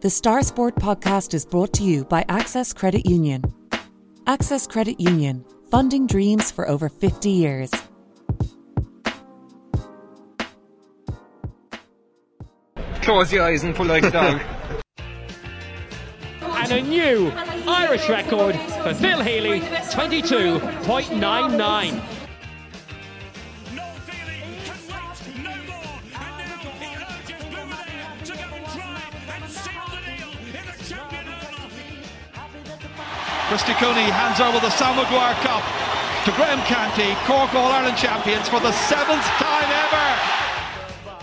The Star Sport podcast is brought to you by Access Credit Union. Access Credit Union, funding dreams for over 50 years. Close your eyes and pull like a dog. and a new Irish record for Phil Healy, 22.99. Christy Cooney hands over the Sam Maguire Cup to Graham Canty, Cork All Ireland champions for the seventh time ever.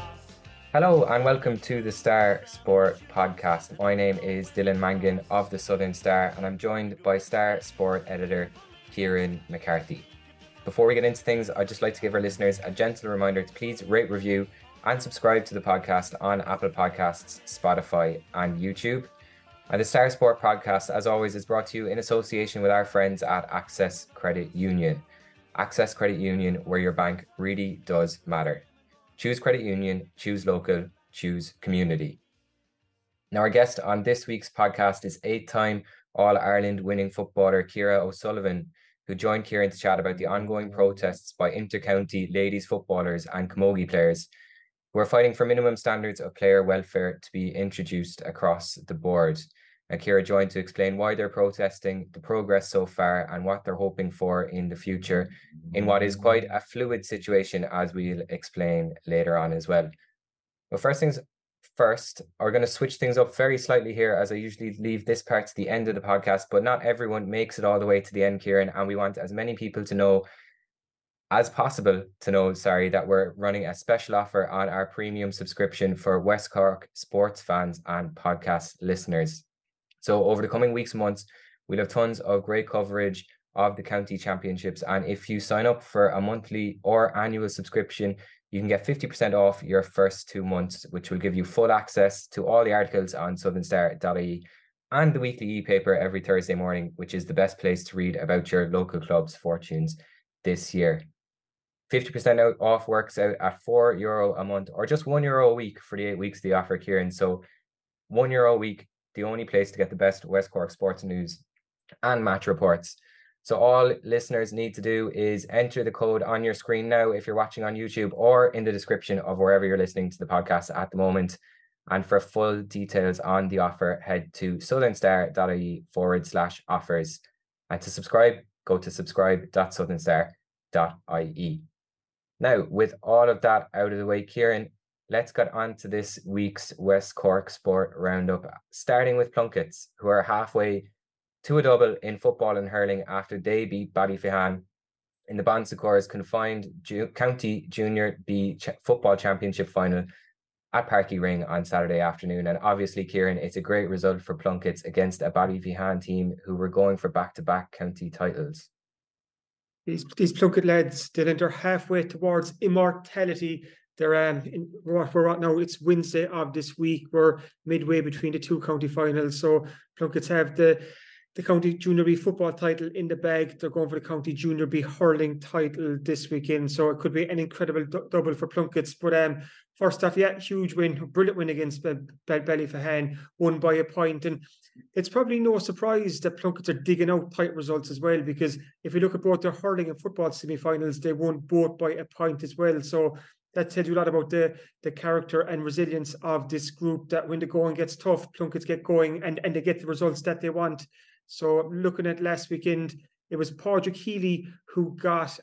Hello and welcome to the Star Sport podcast. My name is Dylan Mangan of the Southern Star and I'm joined by Star Sport editor Kieran McCarthy. Before we get into things, I'd just like to give our listeners a gentle reminder to please rate, review, and subscribe to the podcast on Apple Podcasts, Spotify, and YouTube. And the Star Sport podcast, as always, is brought to you in association with our friends at Access Credit Union. Access Credit Union, where your bank really does matter. Choose credit union, choose local, choose community. Now, our guest on this week's podcast is eight time All Ireland winning footballer Ciara O'Sullivan, who joined Kieran to chat about the ongoing protests by intercounty ladies footballers and camogie players who are fighting for minimum standards of player welfare to be introduced across the board. And Ciara joined to explain why they're protesting, the progress so far, and what they're hoping for in the future in what is quite a fluid situation, as we'll explain later on as well. But first things first, we're going to switch things up very slightly here, as I usually leave this part to the end of the podcast, but not everyone makes it all the way to the end, Kieran, and we want as many people to know as possible to know, sorry, that we're running a special offer on our premium subscription for West Cork sports fans and podcast listeners. So over the coming weeks and months, we'll have tons of great coverage of the county championships. And if you sign up for a monthly or annual subscription, you can get 50% off your first two months, which will give you full access to all the articles on southernstar.ie and the weekly e-paper every Thursday morning, which is the best place to read about your local club's fortunes this year. 50% out off works out at four euro a month or just one euro a week for the eight weeks the offer, Kieran. So one euro a week, the only place to get the best West Cork sports news and match reports. So all listeners need to do is enter the code on your screen now if you're watching on YouTube or in the description of wherever you're listening to the podcast at the moment. And for full details on the offer, head to southernstar.ie forward slash offers. And to subscribe, go to subscribe.southernstar.ie. Now, with all of that out of the way, Kieran, let's get on to this week's West Cork Sport Roundup, starting with Plunkett's, who are halfway to a double in football and hurling after they beat Ballyphehane in the Bon Secours confined Ju- County Junior B Ch- Football Championship final at Páirc Uí Rinn on Saturday afternoon. And obviously, Kieran, it's a great result for Plunkett's against a Ballyphehane team who were going for back-to-back county titles. These these Plunkett lads, Dylan, they're halfway towards immortality. They're um in what we're at now. It's Wednesday of this week. We're midway between the two county finals. So Plunkett's have the the county junior B football title in the bag. They're going for the county junior B hurling title this weekend. So it could be an incredible du- double for Plunkett's. But um first off, yeah, huge win, brilliant win against Be- Be- Ballyphehane, won by a point. And it's probably no surprise that Plunkett's are digging out tight results as well, because if you look at both their hurling and football semi-finals, they won both by a point as well. So that tells you a lot about the the character and resilience of this group. That when the going gets tough, Plunkett's get going and and they get the results that they want. So looking at last weekend, it was Padraig Healy who got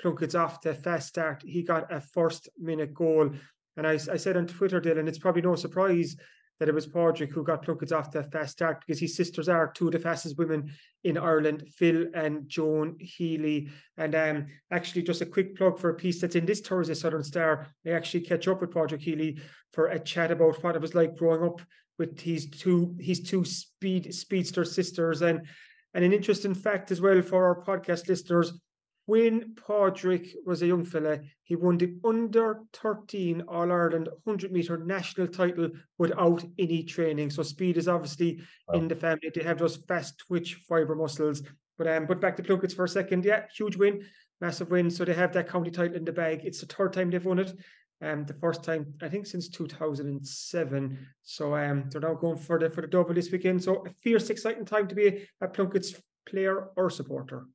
Plunkett's off the fast start. He got a first minute goal. And I, I said on Twitter, Dylan, it's probably no surprise that it was Padraig who got Plunkett's off the fast start because his sisters are two of the fastest women in Ireland, Phil and Joan Healy. And um, actually, just a quick plug for a piece that's in this Thursday Southern Star. I actually catch up with Padraig Healy for a chat about what it was like growing up with his two his two speed speedster sisters and and an interesting fact as well for our podcast listeners when Padraig was a young fella, he won the under 13 All Ireland 100 meter national title without any training. So speed is obviously Wow. in the family. They have those fast twitch fiber muscles. But um, but back to Plunkett's for a second. Yeah, huge win, massive win. So they have that county title in the bag. It's the third time they've won it. Um, the first time I think since 2007. So um, they're now going for the for the double this weekend. So a fierce, exciting time to be a Plunkett's player or supporter.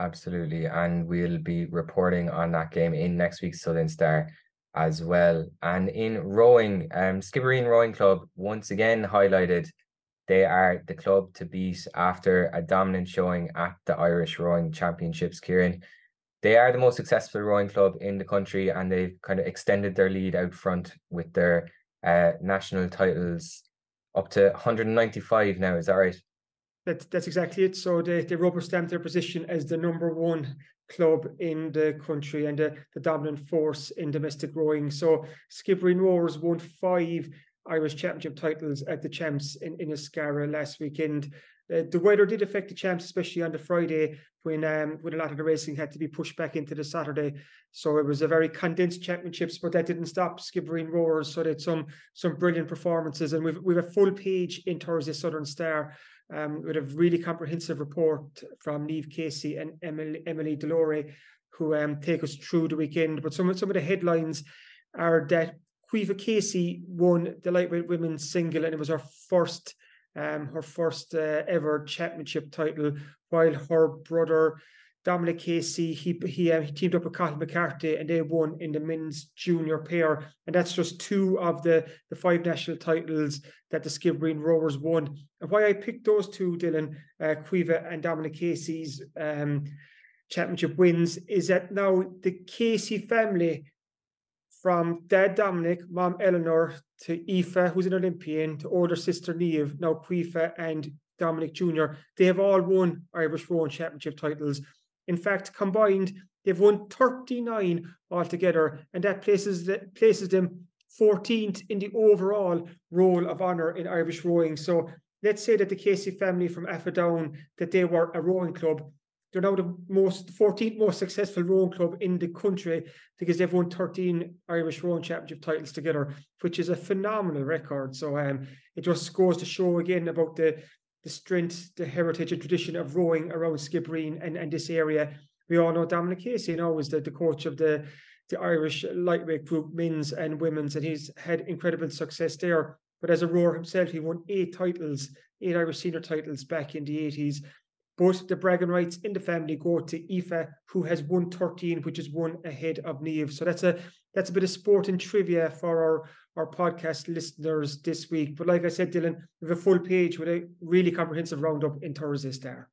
Absolutely. And we'll be reporting on that game in next week's Southern Star as well. And in rowing, um, Skibbereen Rowing Club once again highlighted they are the club to beat after a dominant showing at the Irish Rowing Championships, Kieran. They are the most successful rowing club in the country and they've kind of extended their lead out front with their uh, national titles up to 195 now. Is that right? That's that's exactly it. So they, they rubber stamped their position as the number one club in the country and the, the dominant force in domestic rowing. So Skibbereen Rowers won five Irish Championship titles at the Champs in, in Ascara last weekend. Uh, the weather did affect the Champs, especially on the Friday when um, when a lot of the racing had to be pushed back into the Saturday. So it was a very condensed championships, but that didn't stop Skibbereen Rowers. So they had some some brilliant performances, and we've we've a full page in Thursday Southern Star um, with a really comprehensive report from Niamh Casey and Emily, Emily Delore, who um, take us through the weekend. But some of some of the headlines are that Caoimhe Casey won the lightweight women's single, and it was her first um, her first uh, ever championship title, while her brother Dominic Casey he he, uh, he teamed up with Cathal McCarthy and they won in the men's junior pair, and that's just two of the the five national titles that the Skibbereen Rowers won. And why I picked those two, Dylan, uh, and Dominic Casey's um, championship wins, is that now the Casey family from dad Dominic, mom Eleanor, to Aoife, who's an Olympian, to older sister Niamh, now Caoimhe and Dominic Jr., they have all won Irish Rowing Championship titles. In fact, combined, they've won 39 altogether, and that places, places them 14th in the overall roll of honour in Irish rowing. So let's say that the Casey family from Aughadown, that they were a rowing club, they're now the most 14th most successful rowing club in the country because they've won 13 Irish rowing championship titles together, which is a phenomenal record. So um, it just goes to show again about the the strength, the heritage and tradition of rowing around Skibbereen and, and this area. We all know Dominic Casey, you know, is the, the coach of the the Irish lightweight group, men's and women's, and he's had incredible success there. But as a rower himself, he won eight titles, eight Irish senior titles back in the 80s. But the bragging rights in the family go to Aoife, who has won 13, which is one ahead of Niamh. So that's a that's a bit of sport and trivia for our, our podcast listeners this week. But like I said, Dylan, we have a full page with a really comprehensive roundup in Thursday there.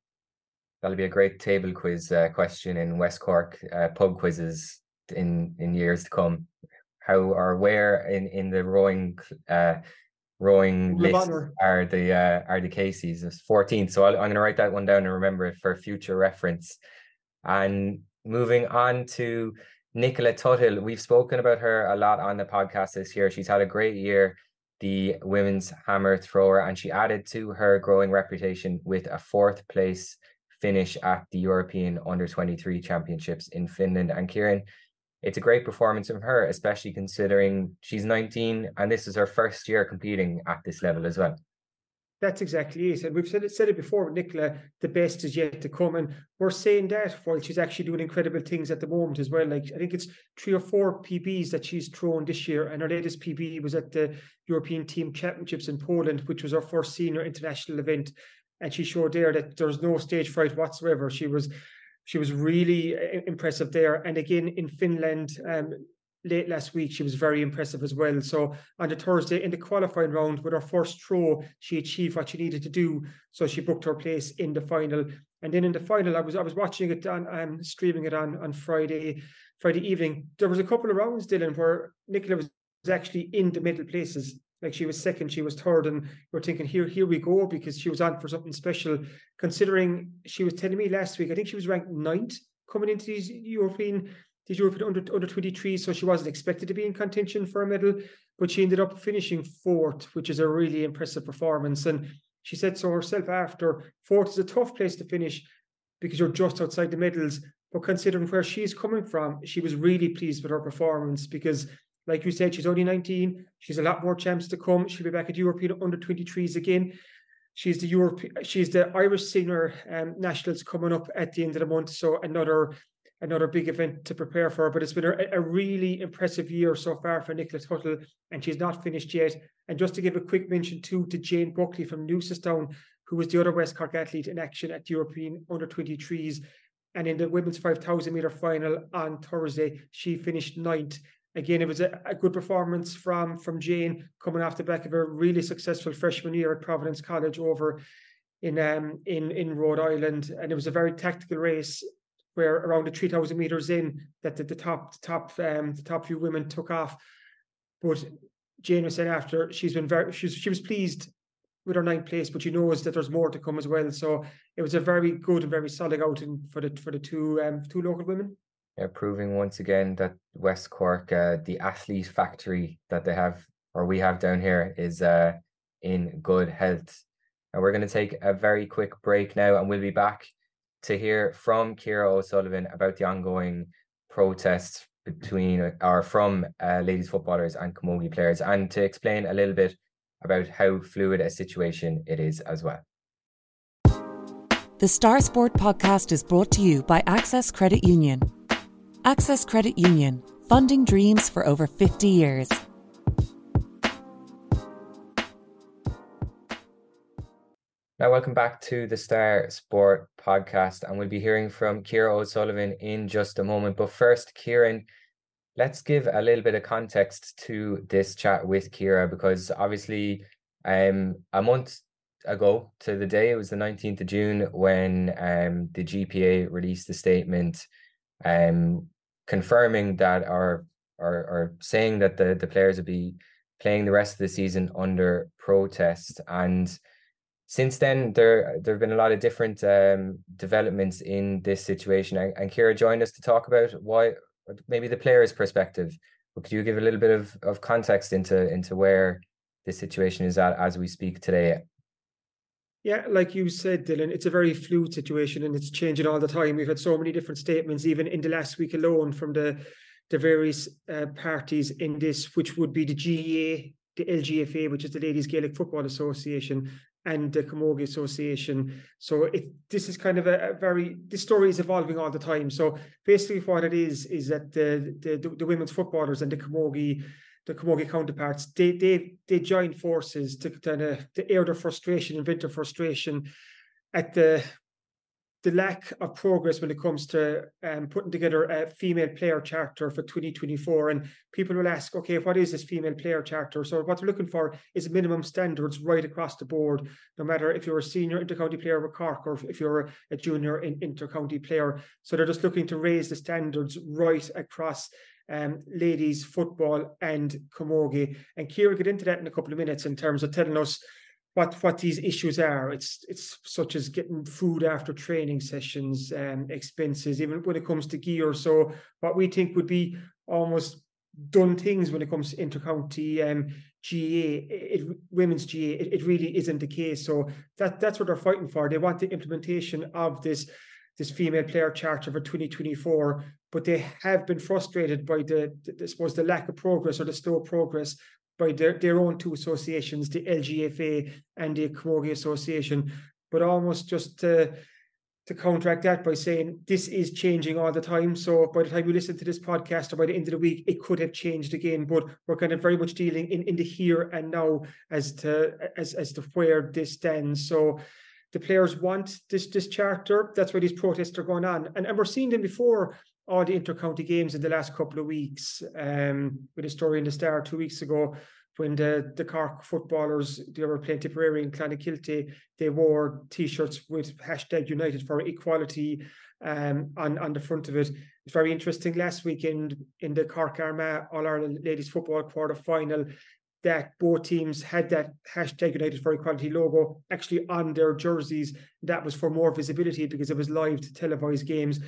That'll be a great table quiz uh, question in West Cork uh, pub quizzes in in years to come. How or where in in the rowing uh, rowing list are the uh, are the Caseys? It's 14th. So i am going to write that one down and remember it for future reference. And moving on to Nicola Tuthill, we've spoken about her a lot on the podcast this year. She's had a great year, the women's hammer thrower, and she added to her growing reputation with a fourth place finish at the European Under 23 Championships in Finland. And Kieran, it's a great performance from her, especially considering she's 19 and this is her first year competing at this level as well. That's exactly it. And we've said it, said it before with Nicola, the best is yet to come. And we're saying that while she's actually doing incredible things at the moment as well. Like I think it's three or four PBs that she's thrown this year. And her latest PB was at the European Team Championships in Poland, which was her first senior international event. And she showed there that there's no stage fright whatsoever. She was she was really uh, impressive there. And again in Finland, um, late last week, she was very impressive as well. So on the Thursday in the qualifying round, with her first throw, she achieved what she needed to do. So she booked her place in the final. And then in the final, I was I was watching it on um streaming it on on Friday Friday evening. There was a couple of rounds, Dylan, where Nicola was actually in the middle places like she was second, she was third, and we're thinking here, here we go because she was on for something special. Considering she was telling me last week, I think she was ranked ninth coming into these European these European under under twenty three, so she wasn't expected to be in contention for a medal, but she ended up finishing fourth, which is a really impressive performance. And she said so herself after fourth is a tough place to finish because you're just outside the medals. But considering where she's coming from, she was really pleased with her performance because like you said, she's only 19. She's a lot more champs to come. She'll be back at European under 23s again. She's the Europe, she's the Irish senior um, nationals coming up at the end of the month. So another another big event to prepare for. But it's been a, a really impressive year so far for Nicola Tuthill, and she's not finished yet. And just to give a quick mention too to Jane Buckley from Newcestown, who was the other West Cork athlete in action at the European Under 23s. And in the women's 5,000 meter final on Thursday, she finished ninth. Again, it was a, a, good performance from from Jane coming off the back of a really successful freshman year at Providence College over in um in in Rhode Island, and it was a very tactical race where around the 3,000 meters in that the, the top the top um the top few women took off. But Jane was saying after she's been very she's she was pleased with her ninth place, but she knows that there's more to come as well. So it was a very good and very solid outing for the for the two um two local women. Yeah, proving once again that West Cork, uh, the athlete factory that they have or we have down here, is uh, in good health. And we're going to take a very quick break now, and we'll be back to hear from Ciara O'Sullivan about the ongoing protests between or from uh, ladies footballers and camogie players, and to explain a little bit about how fluid a situation it is as well. The Star Sport podcast is brought to you by Access Credit Union. Access Credit Union, funding dreams for over 50 years. Now, welcome back to the Star Sport podcast, and we'll be hearing from Ciara O'Sullivan in just a moment. But first, Kieran, let's give a little bit of context to this chat with Ciara because obviously, um, a month ago to the day, it was the 19th of June when um, the GPA released a statement um, confirming that or, or, or saying that the, the players would be playing the rest of the season under protest. And since then, there there have been a lot of different um, developments in this situation. And, and Ciara joined us to talk about why, maybe the players' perspective. But could you give a little bit of, of context into into where this situation is at as we speak today? Yeah, like you said, Dylan, it's a very fluid situation and it's changing all the time. We've had so many different statements, even in the last week alone, from the the various uh, parties in this, which would be the GAA, the LGFA, which is the Ladies Gaelic Football Association, and the Camogie Association. So it this is kind of a, a, very this story is evolving all the time. So basically, what it is is that the the, the women's footballers and the Camogie the Camogie counterparts they they they join forces to kind of to air their frustration and vent their frustration at the the lack of progress when it comes to um, putting together a female player charter for 2024. And people will ask, okay, what is this female player charter? So what they're looking for is minimum standards right across the board, no matter if you're a senior intercounty player with Cork or if you're a junior in intercounty player. So they're just looking to raise the standards right across um, ladies football and camogie. And Ciara get into that in a couple of minutes in terms of telling us what what these issues are. It's it's such as getting food after training sessions, um, expenses, even when it comes to gear. So what we think would be almost done things when it comes to intercounty um, GAA, it, women's GAA, it, it, really isn't the case. So that that's what they're fighting for. They want the implementation of this this female player charter for 2024, but they have been frustrated by the, the I suppose the lack of progress or the slow progress by their, their own two associations, the LGFA and the Camogie Association, but almost just to, to counteract that by saying this is changing all the time. So by the time you listen to this podcast or by the end of the week, it could have changed again. But we're kind of very much dealing in, in the here and now as to as as to where this stands. So the players want this this charter. That's why these protests are going on. And, and we're seeing them before all the intercounty games in the last couple of weeks. Um, with a story in the Star two weeks ago when the, the Cork footballers they were playing Tipperary and Clonakilty, they wore t-shirts with hashtag United for Equality um, on on the front of it. It's very interesting. Last weekend in the Cork Armagh All Ireland Ladies Football Quarter Final, that both teams had that hashtag United for Equality logo actually on their jerseys. That was for more visibility because it was live to televised games.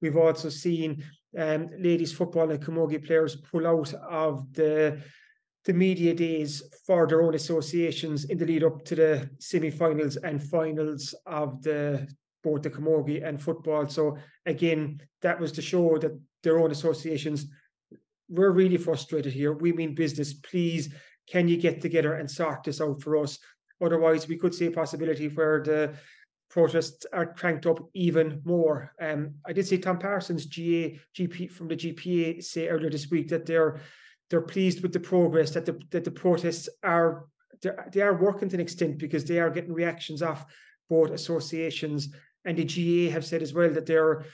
We've also seen um, ladies football and camogie players pull out of the the media days for their own associations in the lead up to the semi-finals and finals of the both the camogie and football. So again, that was to show that their own associations we're really frustrated here. We mean business. Please, can you get together and sort this out for us? Otherwise, we could see a possibility where the protests are cranked up even more. Um, I did see Tom Parsons, GA GP from the GPA, say earlier this week that they're they're pleased with the progress that the that the protests are they are working to an extent because they are getting reactions off both associations and the GA have said as well that they're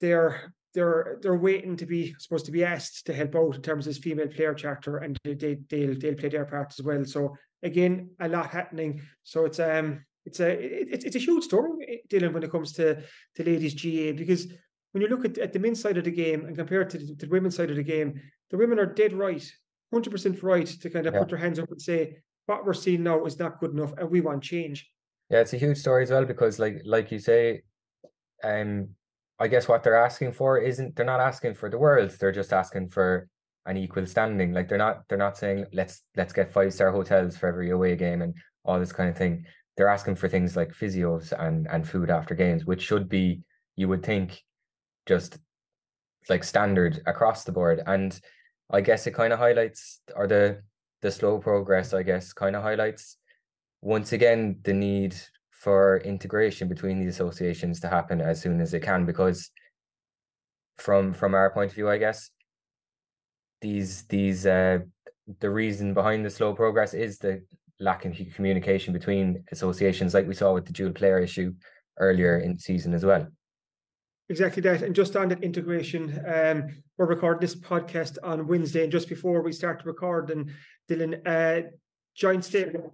they're they're they're waiting to be supposed to be asked to help out in terms of this female player charter and they, they they'll they'll play their part as well. So again, a lot happening. So it's um it's a it's it's a huge story, Dylan, when it comes to to ladies GA because when you look at, at the men's side of the game and compare it to the, to the women's side of the game, the women are dead right, hundred percent right to kind of yeah. put their hands up and say what we're seeing now is not good enough and we want change. Yeah, it's a huge story as well because like like you say, um I guess what they're asking for isn't they're not asking for the world, they're just asking for an equal standing. Like they're not they're not saying let's let's get five star hotels for every away game and all this kind of thing. They're asking for things like physios and and food after games, which should be you would think just like standard across the board. And I guess it kind of highlights or the the slow progress, I guess, kind of highlights once again the need for integration between the associations to happen as soon as it can because from from our point of view i guess these these uh the reason behind the slow progress is the lack of communication between associations like we saw with the dual player issue earlier in the season as well Exactly that. And just on that integration, um, we're recording this podcast on Wednesday. And just before we start to record, and Dylan, uh, joint statement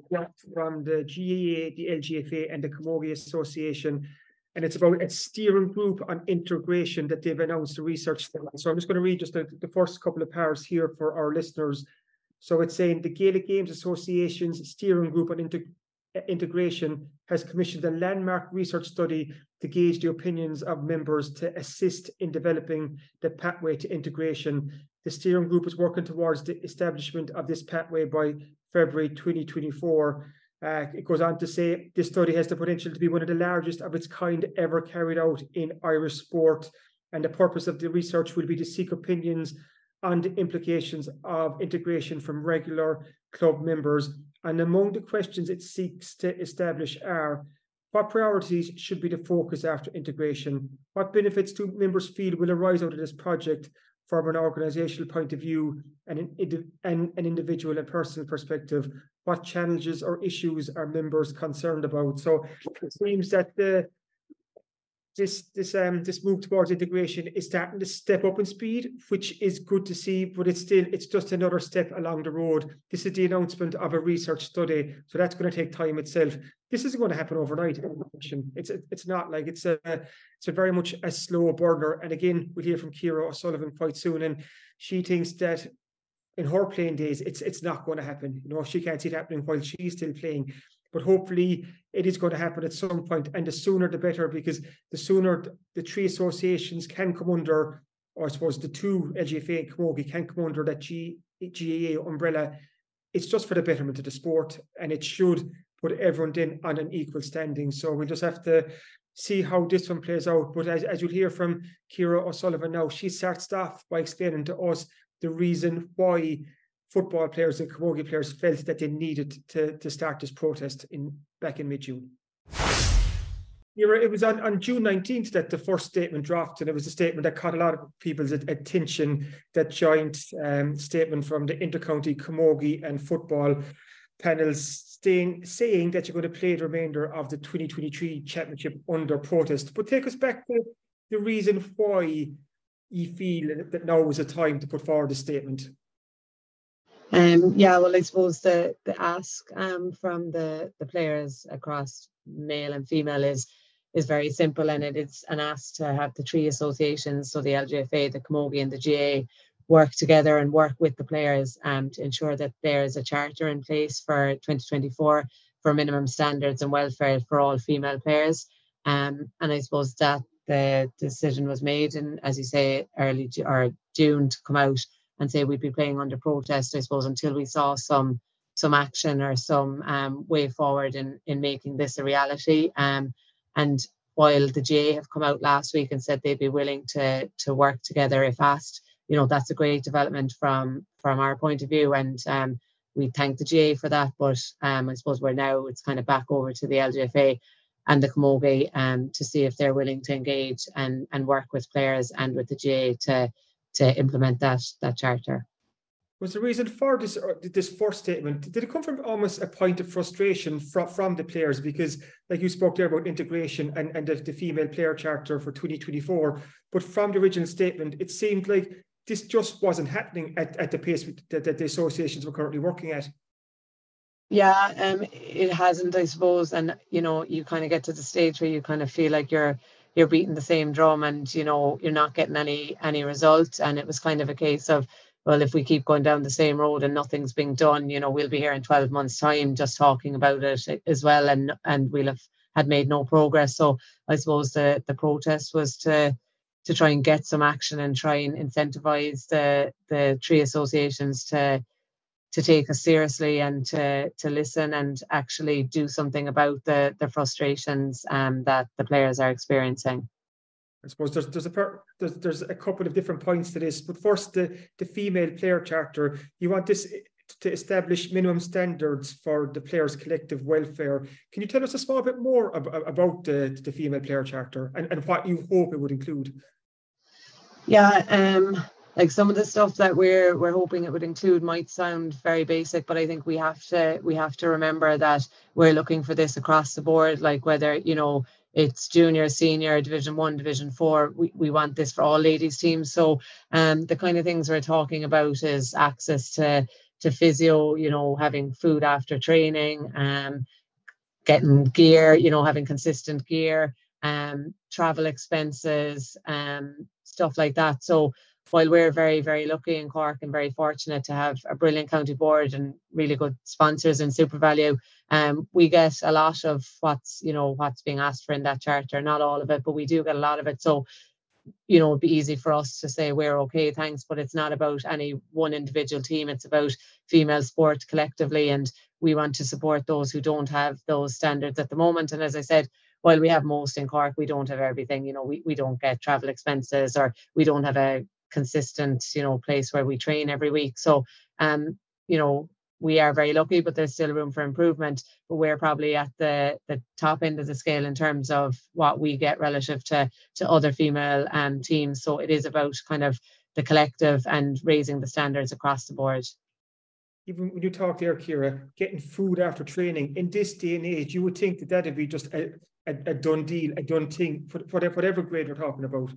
from the GAA, the LGFA, and the Camogie Association. And it's about a steering group on integration that they've announced a research. So I'm just going to read just the, the first couple of powers here for our listeners. So it's saying the Gaelic Games Association's steering group on inter- integration has commissioned a landmark research study to gauge the opinions of members to assist in developing the pathway to integration. The steering group is working towards the establishment of this pathway by February 2024. Uh, it goes on to say this study has the potential to be one of the largest of its kind ever carried out in Irish sport. And the purpose of the research will be to seek opinions on the implications of integration from regular club members. And among the questions it seeks to establish are what priorities should be the focus after integration? What benefits do members feel will arise out of this project? from an organizational point of view and an, and an individual and personal perspective, what challenges or issues are members concerned about? So it seems that the this this um this move towards integration is starting to step up in speed, which is good to see, but it's still it's just another step along the road. This is the announcement of a research study, so that's going to take time itself. This isn't going to happen overnight. It's it's not like it's a it's a very much a slow burner. And again, we'll hear from Ciara O'Sullivan quite soon, and she thinks that in her playing days, it's it's not going to happen. You know, she can't see it happening while she's still playing but hopefully it is going to happen at some point and the sooner the better because the sooner the three associations can come under or I suppose the two LGFA and Camogie can come under that G, GAA umbrella it's just for the betterment of the sport and it should put everyone in on an equal standing. So we'll just have to see how this one plays out. But as, as you'll hear from Ciara O'Sullivan now she starts off by explaining to us the reason why football players and camogie players felt that they needed to, to start this protest in back in mid-June. It was on, on June 19th that the first statement dropped, and it was a statement that caught a lot of people's attention. That joint um, statement from the intercounty camogie and football panels staying, saying that you're going to play the remainder of the 2023 championship under protest. But take us back to the reason why you feel that now is a time to put forward a statement. Um, yeah, well, I suppose the the ask um, from the the players across male and female is is very simple, and it is an ask to have the three associations, so the LGFA, the Camogie, and the GA, work together and work with the players um, to ensure that there is a charter in place for 2024 for minimum standards and welfare for all female players. Um, and I suppose that the decision was made, and as you say, early or June to come out and say we'd be playing under protest, I suppose, until we saw some some action or some um, way forward in in making this a reality. Um, and while the GA have come out last week and said they'd be willing to to work together if asked, you know that's a great development from from our point of view, and um, we thank the GA for that. But um, I suppose we're now it's kind of back over to the LGFA. and the camogie um, to see if they're willing to engage and and work with players and with the GAA to to implement that that charter. Was the reason for this this first statement did it come from almost a point of frustration from, from the players? Because like you spoke there about integration and, and the, the female player charter for 2024 but from the original statement it seemed like this just wasn't happening at, at the pace that, that the associations were currently working at. Yeah um it hasn't i suppose and you know you kind of get to the stage where you kind of feel like you're you're beating the same drum and you know you're not getting any any results and it was kind of a case of well, if we keep going down the same road and nothing's being done, you know, we'll be here in 12 months' time just talking about it as well, and and we'll have had made no progress. So I suppose the the protest was to to try and get some action and try and incentivize the the tree associations to to take us seriously and to to listen and actually do something about the the frustrations um, that the players are experiencing. I suppose there's there's a per, there's, there's a couple of different points to this, but first the the female player charter. You want this to establish minimum standards for the players' collective welfare. Can you tell us a small bit more about, about the, the female player charter and, and what you hope it would include? Yeah, um, like some of the stuff that we're we're hoping it would include might sound very basic, but I think we have to we have to remember that we're looking for this across the board, like whether you know it's junior, senior, division one, division four. We, we want this for all ladies teams. So um the kind of things we're talking about is access to to physio, you know, having food after training, um, getting gear, you know, having consistent gear, um, travel expenses, um, stuff like that. So while we're very, very lucky in Cork and very fortunate to have a brilliant county board and really good sponsors in SuperValu, um, we get a lot of what's, you know, what's being asked for in that charter, not all of it, but we do get a lot of it. So, you know, it'd be easy for us to say we're okay, thanks, but it's not about any one individual team. It's about female sport collectively. And we want to support those who don't have those standards at the moment. And as I said, while we have most in Cork, we don't have everything. You know, we, we don't get travel expenses or we don't have a consistent, you know, place where we train every week. So, um, you know, we are very lucky, but there's still room for improvement. But we're probably at the the top end of the scale in terms of what we get relative to to other female um, teams. So it is about kind of the collective and raising the standards across the board. Even when you talk there, Ciara, getting food after training in this day and age, you would think that that'd be just a, a, a done deal, a done thing for, for whatever grade we're talking about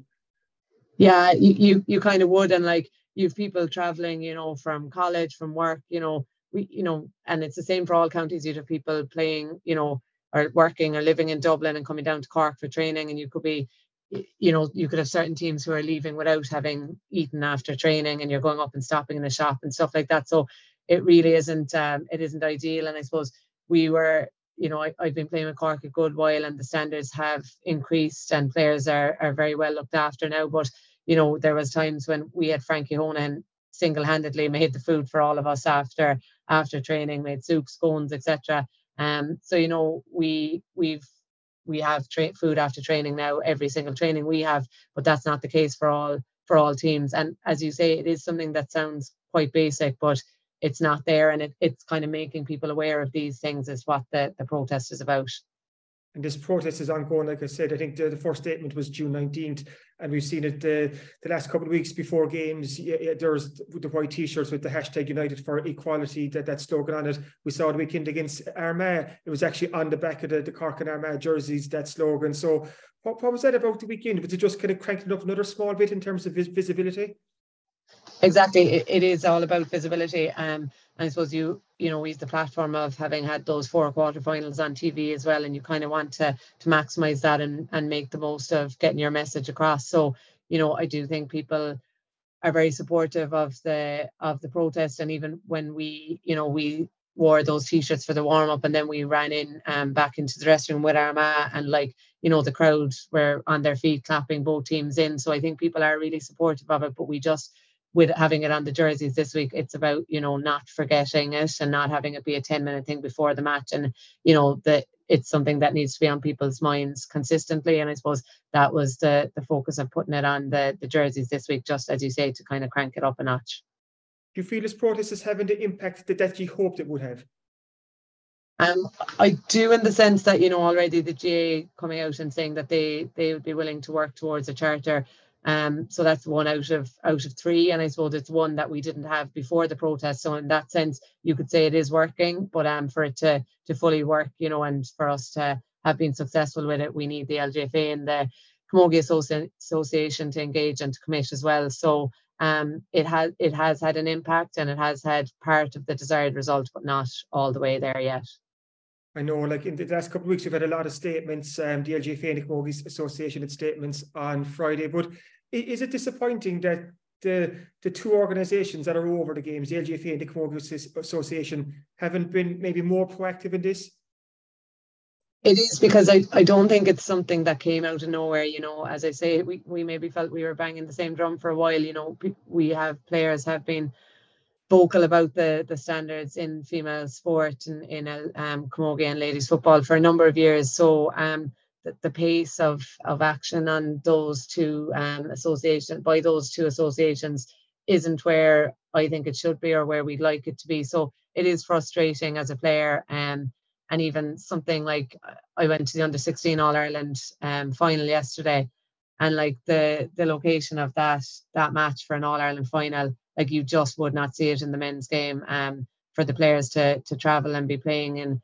yeah you, you you kind of would and like you've people traveling you know from college from work you know we you know and it's the same for all counties. You'd have people playing you know or working or living in dublin and coming down to cork for training and you could be you know you could have certain teams who are leaving without having eaten after training and you're going up and stopping in the shop and stuff like that. So it really isn't um, it isn't ideal and i suppose we were you know, I, have been playing with Cork a good while and the standards have increased and players are, are very well looked after now. But, you know, there was times when we had Frankie Honan single-handedly made the food for all of us after after training, made soups, scones, etc. Um, so you know, we we've we have tra- food after training now every single training we have, but that's not the case for all for all teams. And as you say, it is something that sounds quite basic, but it's not there and it, it's kind of making people aware of these things is what the, the protest is about. And this protest is ongoing like i said i think the, the first statement was june 19th and we've seen it the, the last couple of weeks before games. Yeah, yeah, there's the white t-shirts with the hashtag united for equality that that slogan on it. We saw the weekend against armagh. It was actually on the back of the, the cork and armagh jerseys that slogan. So what, what was that about the weekend? Was it just kind of cranking up another small bit in terms of vis- visibility exactly it, it is all about visibility um i suppose you you know use the platform of having had those four quarterfinals on tv as well and you kind of want to to maximize that and and make the most of getting your message across. So you know i do think people are very supportive of the of the protest and even when we you know we wore those t-shirts for the warm up and then we ran in um back into the dressing room with Armagh and like you know the crowd were on their feet clapping both teams in. So I think people are really supportive of it but we just with having it on the jerseys this week, it's about, you know, not forgetting it and not having it be a 10 minute thing before the match. And, you know, that it's something that needs to be on people's minds consistently. And I suppose that was the the focus of putting it on the, the jerseys this week, just as you say, to kind of crank it up a notch. Do you feel this protest is having the impact that, you hoped it would have? Um, I do in the sense that you know already the GAA coming out and saying that they they would be willing to work towards a charter. Um, so that's one out of out of three, and I suppose it's one that we didn't have before the protest. So in that sense, you could say it is working, but um, for it to to fully work, you know, and for us to have been successful with it, we need the LGFA and the Camogie Associ- Association to engage and to commit as well. So um, it has it has had an impact and it has had part of the desired result, but not all the way there yet. I know, like in the last couple of weeks, we've had a lot of statements. Um, the LGFA and the Camogie Association had statements on Friday, but is it disappointing that the the two organisations that are over the games, the LGFA and the Camogie Association, haven't been maybe more proactive in this? It is because I, I don't think it's something that came out of nowhere. You know, as I say, we, we maybe felt we were banging the same drum for a while. You know, we have players have been vocal about the the standards in female sport and in um, camogie and ladies football for a number of years. So um, the, pace of of action on those two um, associations by those two associations isn't where I think it should be or where we'd like it to be. So it is frustrating as a player. Um, and even something like uh, I went to the under 16 All Ireland um, final yesterday, and like the the location of that that match for an All Ireland final, like you just would not see it in the men's game. Um, for the players to to travel and be playing in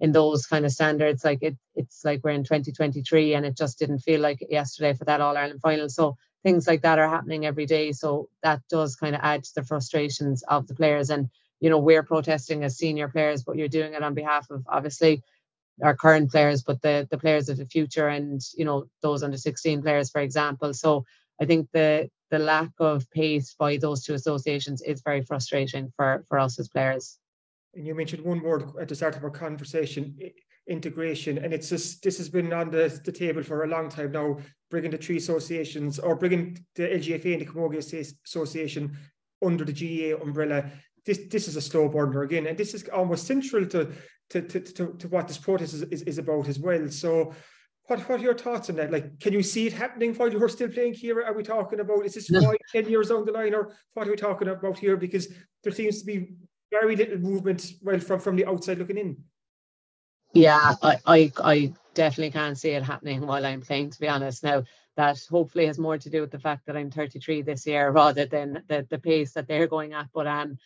in those kind of standards, like it it's like we're in 2023, and it just didn't feel like yesterday for that All Ireland final. So things like that are happening every day. So that does kind of add to the frustrations of the players and you know we're protesting as senior players but you're doing it on behalf of obviously our current players but the the players of the future and you know those under 16 players for example so i think the the lack of pace by those two associations is very frustrating for for us as players and you mentioned one word at the start of our conversation integration and it's just this has been on the, the table for a long time now bringing the three associations or bringing the lgfa and the camogie association under the gaa umbrella this this is a slow burner again, and this is almost central to to to, to, to what this protest is, is, is, about as well. So. What, what are your thoughts on that? Like, can you see it happening while you're still playing here? Are we talking about is this no. five, ten years down the line, or what are we talking about here? Because there seems to be very little movement, well, from from the outside looking in. Yeah, I, I, I definitely can't see it happening while I'm playing. To be honest, now that hopefully has more to do with the fact that I'm 33 this year rather than the the pace that they're going at. But um,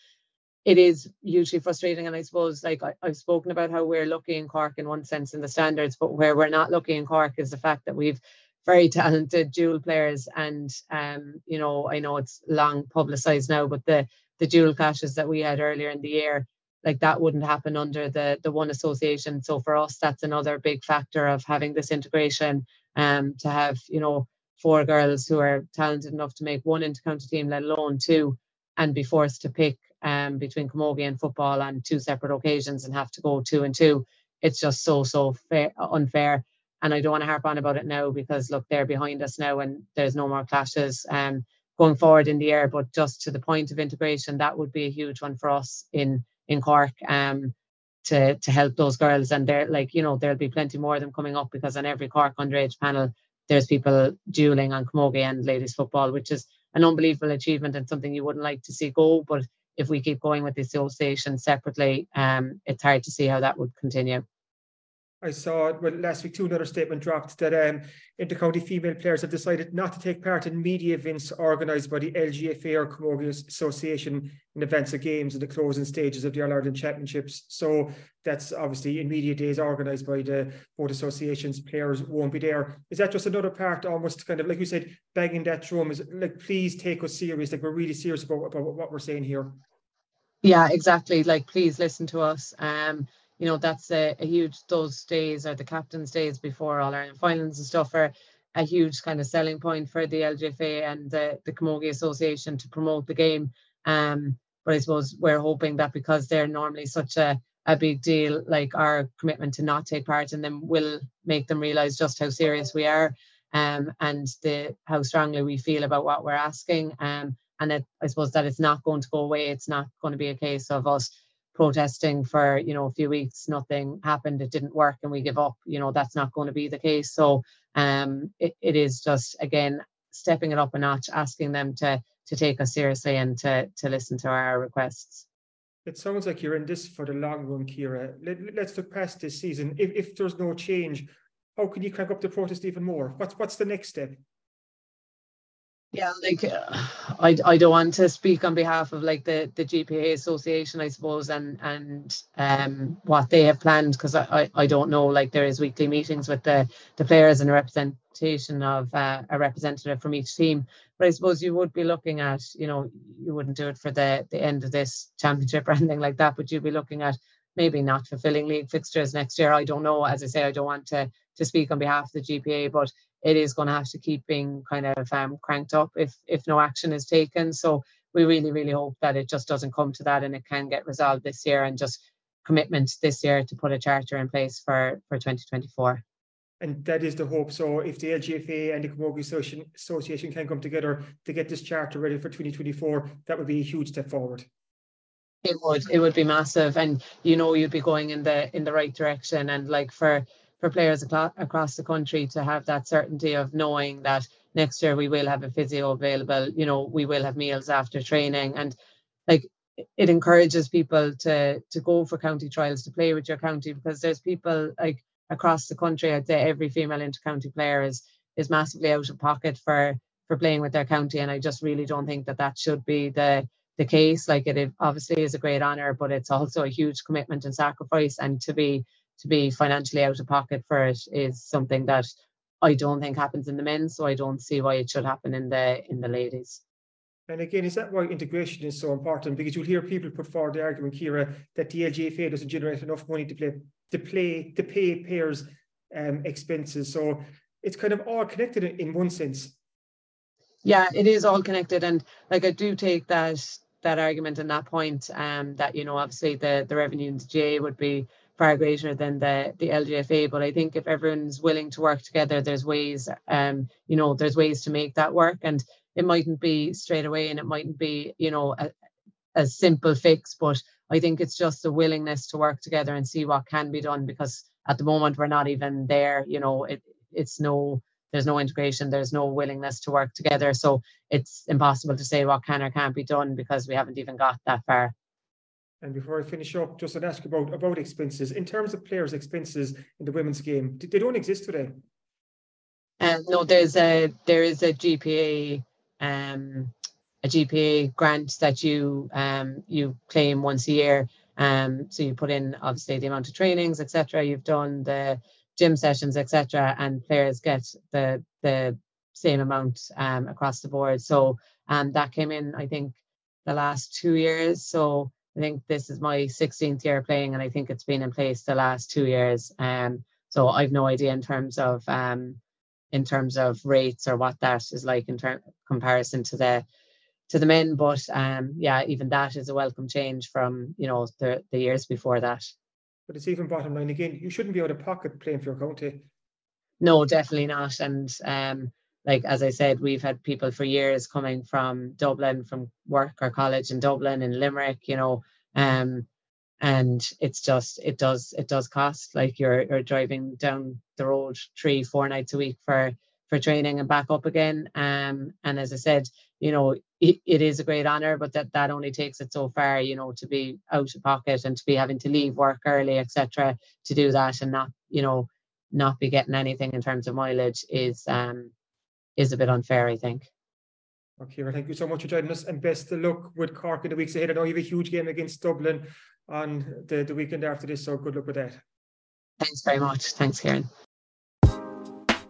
it is hugely frustrating. And I suppose, like I, have spoken about how we're lucky in Cork in one sense in the standards, but where we're not lucky in Cork is the fact that we've very talented dual players. And um, you know, I know it's long publicized now, but the the dual clashes that we had earlier in the year, like that wouldn't happen under the the one association. So for us, that's another big factor of having this integration. Um, to have you know four girls who are talented enough to make one intercounty team, let alone two, and be forced to pick um, between camogie and football on two separate occasions and have to go two and two. It's just so so fair, unfair. And I don't want to harp on about it now because look, they're behind us now and there's no more clashes um, going forward in the year. But just to the point of integration, that would be a huge one for us in in Cork. Um, to to help those girls and they're like you know there'll be plenty more of them coming up because on every Cork underage panel there's people dueling on camogie and ladies football which is an unbelievable achievement and something you wouldn't like to see go but if we keep going with the association separately, um, it's hard to see how that would continue. I saw well last week too another statement dropped that um, intercounty female players have decided not to take part in media events organised by the LGFA or Camogie Association in events of games in the closing stages of the All Ireland Championships. So that's obviously in media days organised by the both associations. Players won't be there. Is that just another part, almost kind of like you said, banging that drum? Is like please take us serious. Like we're really serious about, about what we're saying here. Yeah, exactly. Like please listen to us. Um you know that's a, a huge those days are the captain's days before all Ireland finals and stuff are a huge kind of selling point for the LGFA and the, the Camogie Association to promote the game. Um, but I suppose we're hoping that because they're normally such a, a big deal, like our commitment to not take part in them will make them realise just how serious we are um, and the how strongly we feel about what we're asking. Um, and it, I suppose that it's not going to go away. It's not going to be a case of us protesting for you know a few weeks nothing happened it didn't work and we give up you know that's not going to be the case so um it, it is just again stepping it up a notch asking them to to take us seriously and to to listen to our requests It sounds like you're in this for the long run, Ciara. Let, us look past this season. If, if there's no change, how can you crank up the protest even more? What's what's the next step? Yeah, like uh, I, I don't want to speak on behalf of like the the GPA Association, I suppose, and and um what they have planned because I, I, I don't know. Like there is weekly meetings with the the players and a representation of uh, a representative from each team. But I suppose you would be looking at, you know, you wouldn't do it for the the end of this championship or anything like that, but you'd be looking at maybe not fulfilling league fixtures next year. I don't know. As I say, I don't want to to speak on behalf of the GPA, but it is going to have to keep being kind of um, cranked up if if no action is taken. So we really really hope that it just doesn't come to that and it can get resolved this year and just commitment this year to put a charter in place for for 2024 and that is the hope. So if the LGFA and the Camogie Association, Association can come together to get this charter ready for 2024, that would be a huge step forward. It would. It would be massive, and you know you'd be going in the in the right direction. And like for for players across the country to have that certainty of knowing that next year we will have a physio available, you know, we will have meals after training. And like it encourages people to to go for county trials to play with your county because there's people like across the country I'd say every female intercounty player is is massively out of pocket for for playing with their county. And I just really don't think that that should be the the case. Like it obviously is a great honor but it's also a huge commitment and sacrifice. And to be to be financially out of pocket for it is something that I don't think happens in the men, so I don't see why it should happen in the in the ladies. And again, is that why integration is so important? Because you'll hear people put forward the argument, Ciara, that the LGFA doesn't generate enough money to play to play to pay payers um, expenses. So it's kind of all connected in one sense. Yeah, it is all connected, and like I do take that that argument and that point, um, that you know obviously the the revenue in the GAA would be far greater than the the LGFA. But I think if everyone's willing to work together, there's ways, um, you know, there's ways to make that work, and it mightn't be straight away, and it mightn't be, you know, a, a simple fix. But I think it's just a willingness to work together and see what can be done. Because at the moment we're not even there. You know, it it's no there's no integration there's no willingness to work together so it's impossible to say what can or can't be done because we haven't even got that far and before I finish up, just to ask about about expenses in terms of players' expenses in the women's game. They don't exist today. Um, no, there's a there is a GPA um, a GPA grant that you um, you claim once a year. Um, so you put in obviously the amount of trainings, etc. You've done the gym sessions, etc. And players get the the same amount um, across the board. So um, that came in, I think, the last two years. So I think this is my 16th year playing, and I think it's been in place the last two years. Um, so I've no idea in terms of um, in terms of rates or what that is like in term comparison to the to the men. But um, yeah, even that is a welcome change from you know the the years before that. But it's even bottom line again. You shouldn't be out of pocket playing for your county. No, definitely not. And um, like as I said, we've had people for years coming from Dublin, from work or college in Dublin and Limerick, you know, um, and it's just it does it does cost like you're you're driving down the road three four nights a week for for training and back up again. Um, and as I said, you know, it, it is a great honor, but that that only takes it so far, you know, to be out of pocket and to be having to leave work early, etc., to do that and not, you know, not be getting anything in terms of mileage is um is a bit unfair, I think. Okay, well, thank you so much for joining us and best of luck with Cork in the weeks ahead. I know you have a huge game against Dublin on the, the weekend after this, so good luck with that. Thanks very much. Thanks, Kieran.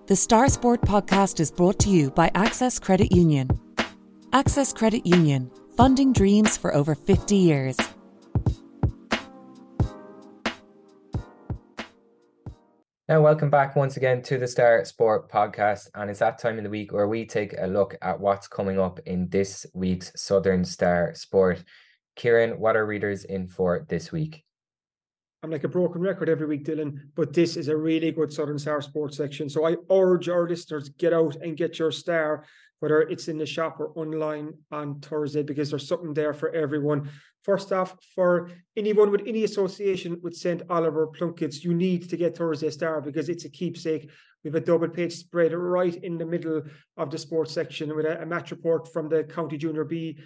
The Star Sport podcast is brought to you by Access Credit Union. Access Credit Union, funding dreams for over 50 years. Now, welcome back once again to the Star Sport podcast. And it's that time in the week where we take a look at what's coming up in this week's Southern Star Sport. Kieran, what are readers in for this week? I'm like a broken record every week, Dylan, but this is a really good Southern Star Sports section. So I urge our listeners get out and get your star, whether it's in the shop or online on Thursday, because there's something there for everyone. First off, for anyone with any association with St. Oliver Plunkett's, you need to get Thursday Star because it's a keepsake. We have a double page spread right in the middle of the sports section with a, a match report from the County Junior B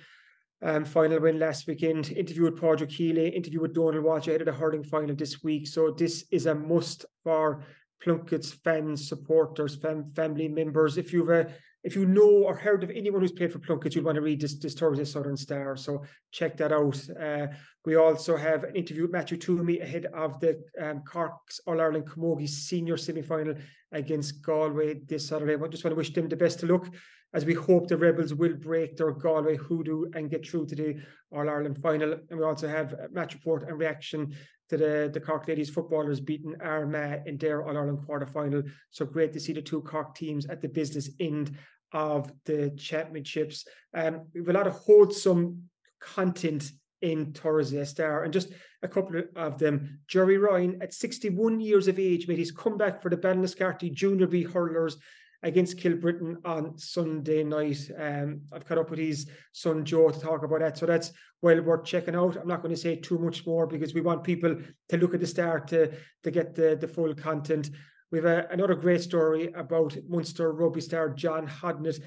um, final win last weekend. Interview with Padraig Healy, interview with Donald Walsh ahead of the hurling final this week. So this is a must for Plunkett's fans, supporters, fam- family members. If you've a if you know or heard of anyone who's played for Plunkett, you'd want to read this, this Thursday Southern Star. So check that out. Uh, we also have an interview with Matthew Toomey ahead of the um, Cork's All Ireland Camogie senior semi final against Galway this Saturday. I just want to wish them the best of luck as we hope the Rebels will break their Galway hoodoo and get through to the All Ireland final. And we also have a match report and reaction to the, the Cork ladies footballers beating Armagh in their All Ireland quarter final. So great to see the two Cork teams at the business end of the championships. Um, we have a lot of wholesome content in Thursday Star, and just a couple of them. Jerry Ryan, at 61 years of age, made his comeback for the Ballinascarthy Junior B hurlers against Kilbrittain on Sunday night. Um, I've caught up with his son Joe to talk about that. So that's well worth checking out. I'm not going to say too much more because we want people to look at the start to, to get the, the full content. We have a, another great story about Munster rugby star John Hodnett.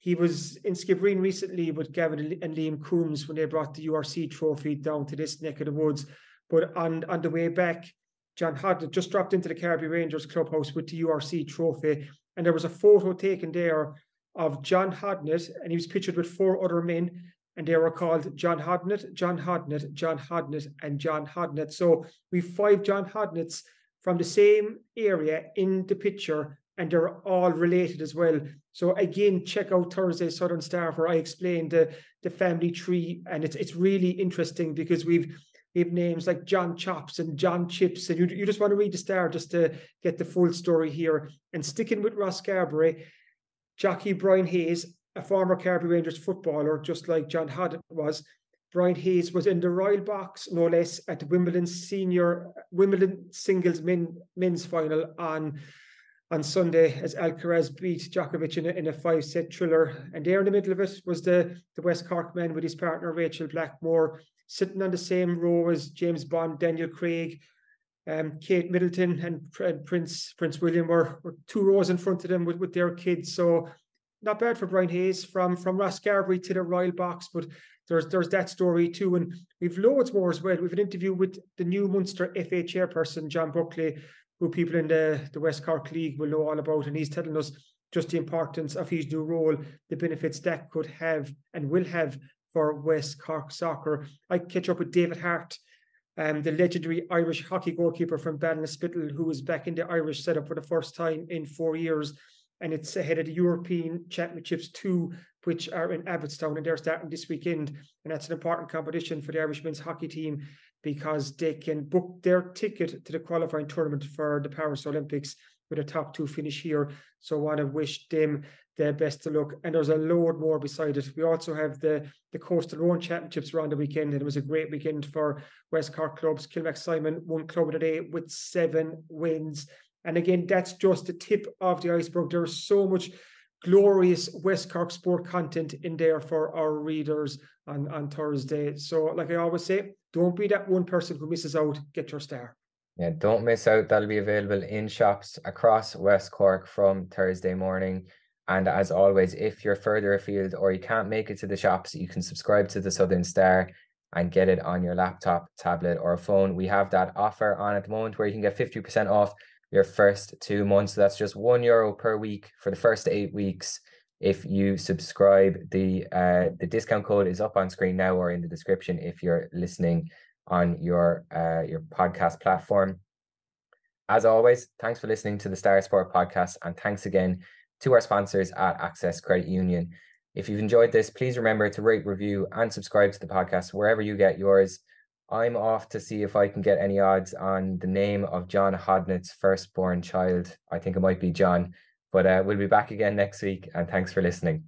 He was in Skibbereen recently with Gavin and Liam Coombes when they brought the URC trophy down to this neck of the woods. But on, on the way back, John Hodnett just dropped into the Carbery Rangers clubhouse with the URC trophy and there was a photo taken there of John Hodnett, and he was pictured with four other men, and they were called John Hodnett, John Hodnett, John Hodnett, and John Hodnett. So we five John Hodnetts from the same area in the picture, and they're all related as well. So again, check out Thursday Southern Star where I explained the, the family tree, and it's it's really interesting because we've have names like John Chops and John Chips, and you, you just want to read the star just to get the full story here. And sticking with Rosscarbery, jockey Brian Hayes, a former Carbery Rangers footballer, just like John Hodnett was. Brian Hayes was in the Royal Box, no less, at the Wimbledon Senior Wimbledon Singles men, Men's Final on on Sunday as Alcaraz beat Djokovic in a, in a five set thriller. And there in the middle of it was the, the West Cork man with his partner Rachel Blackmore sitting on the same row as James Bond, Daniel Craig, um, Kate Middleton, and, Prince Prince William were, were, two rows in front of them with, with their kids. So not bad for Brian Hayes from from Rosscarbery to the Royal Box, but there's there's that story too, and we've loads more as well. We've an interview with the new Munster FA chairperson John Buckley, who people in the the West Cork League will know all about, and he's telling us just the importance of his new role, the benefits that could have and will have for West Cork soccer. I catch up with David Harte, um, the legendary Irish hockey goalkeeper from Ballinasloe, who is back in the Irish setup for the first time in four years. And it's ahead of the European Championships too, which are in Abbottstown, and they're starting this weekend. And that's an important competition for the Irish men's hockey team because they can book their ticket to the qualifying tournament for the Paris Olympics with a top two finish here. So I want to wish them the best of luck. And there's a load more beside it. We also have the the Coastal Rowing Championships around the weekend, and it was a great weekend for West Cork clubs. Kilmacsimon won club of the day with seven wins. And again, that's just the tip of the iceberg. There's so much glorious West Cork sport content in there for our readers on, on Thursday. So, like I always say, don't be that one person who misses out. Get your star. Yeah, don't miss out. That'll be available in shops across West Cork from Thursday morning. And as always, if you're further afield or you can't make it to the shops, you can subscribe to the Southern Star and get it on your laptop, tablet, or phone. We have that offer on at the moment where you can get 50% off your first two months. So that's just one euro per week for the first eight weeks. If you subscribe, the uh, the discount code is up on screen now or in the description if you're listening on your uh, your podcast platform. As always, thanks for listening to the Star Sport podcast, and thanks again to our sponsors at Access Credit Union. If you've enjoyed this, please remember to rate, review, and subscribe to the podcast wherever you get yours. I'm off to see if I can get any odds on the name of John Hodnett's firstborn child. I think it might be John, but uh, we'll be back again next week, and thanks for listening.